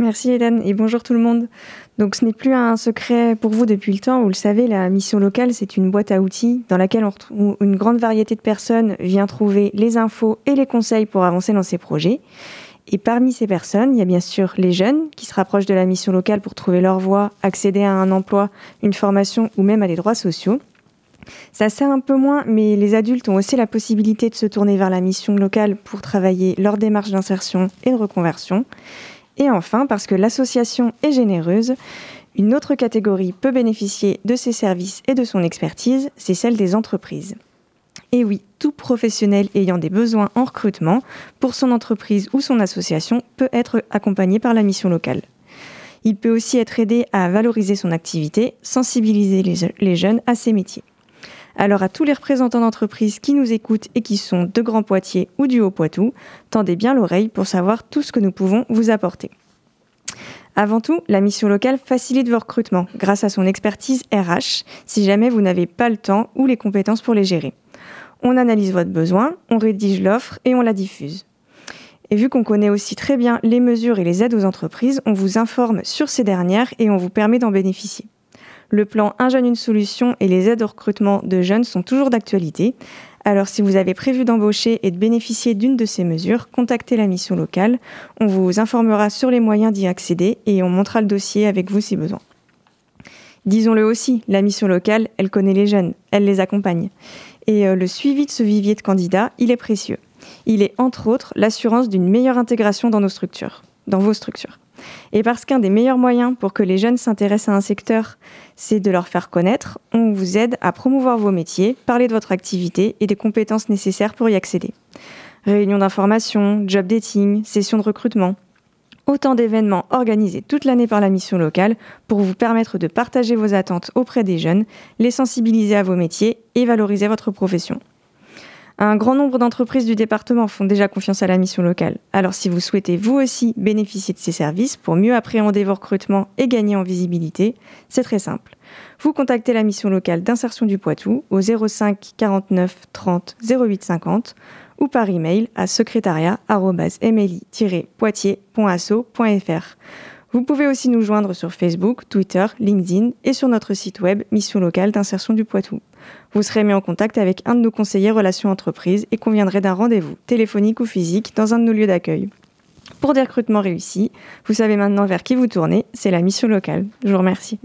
Merci Hélène et bonjour tout le monde. Donc ce n'est plus un secret pour vous depuis le temps, vous le savez, la mission locale c'est une boîte à outils dans laquelle une grande variété de personnes vient trouver les infos et les conseils pour avancer dans ses projets. Et parmi ces personnes, il y a bien sûr les jeunes qui se rapprochent de la mission locale pour trouver leur voie, accéder à un emploi, une formation ou même à des droits sociaux. Ça sert un peu moins, mais les adultes ont aussi la possibilité de se tourner vers la mission locale pour travailler leur démarche d'insertion et de reconversion. Et enfin, parce que l'association est généreuse, une autre catégorie peut bénéficier de ses services et de son expertise, c'est celle des entreprises. Et oui, tout professionnel ayant des besoins en recrutement pour son entreprise ou son association peut être accompagné par la mission locale. Il peut aussi être aidé à valoriser son activité, sensibiliser les, jeunes à ces métiers. Alors à tous les représentants d'entreprises qui nous écoutent et qui sont de Grand Poitiers ou du Haut-Poitou, tendez bien l'oreille pour savoir tout ce que nous pouvons vous apporter. Avant tout, la mission locale facilite vos recrutements grâce à son expertise RH si jamais vous n'avez pas le temps ou les compétences pour les gérer. On analyse votre besoin, on rédige l'offre et on la diffuse. Et vu qu'on connaît aussi très bien les mesures et les aides aux entreprises, on vous informe sur ces dernières et on vous permet d'en bénéficier. Le plan Un jeune, une solution et les aides au recrutement de jeunes sont toujours d'actualité. Alors si vous avez prévu d'embaucher et de bénéficier d'une de ces mesures, contactez la mission locale. On vous informera sur les moyens d'y accéder et on montera le dossier avec vous si besoin. Disons-le aussi, la mission locale, elle connaît les jeunes, elle les accompagne. Et euh, le suivi de ce vivier de candidats, il est précieux. Il est entre autres l'assurance d'une meilleure intégration dans nos structures, dans vos structures. Et parce qu'un des meilleurs moyens pour que les jeunes s'intéressent à un secteur, c'est de leur faire connaître, on vous aide à promouvoir vos métiers, parler de votre activité et des compétences nécessaires pour y accéder. Réunions d'information, job dating, sessions de recrutement. Autant d'événements organisés toute l'année par la mission locale pour vous permettre de partager vos attentes auprès des jeunes, les sensibiliser à vos métiers et valoriser votre profession. Un grand nombre d'entreprises du département font déjà confiance à la mission locale. Alors si vous souhaitez vous aussi bénéficier de ces services pour mieux appréhender vos recrutements et gagner en visibilité, c'est très simple. Vous contactez la mission locale d'insertion du Poitou au 05 49 30 08 50 ou par email à secrétariat-meli-poitiers.asso.fr. Vous pouvez aussi nous joindre sur Facebook, Twitter, LinkedIn et sur notre site web Mission locale d'insertion du Poitou. Vous serez mis en contact avec un de nos conseillers relations entreprises et conviendrez d'un rendez-vous téléphonique ou physique dans un de nos lieux d'accueil. Pour des recrutements réussis, vous savez maintenant vers qui vous tournez, c'est la mission locale. Je vous remercie.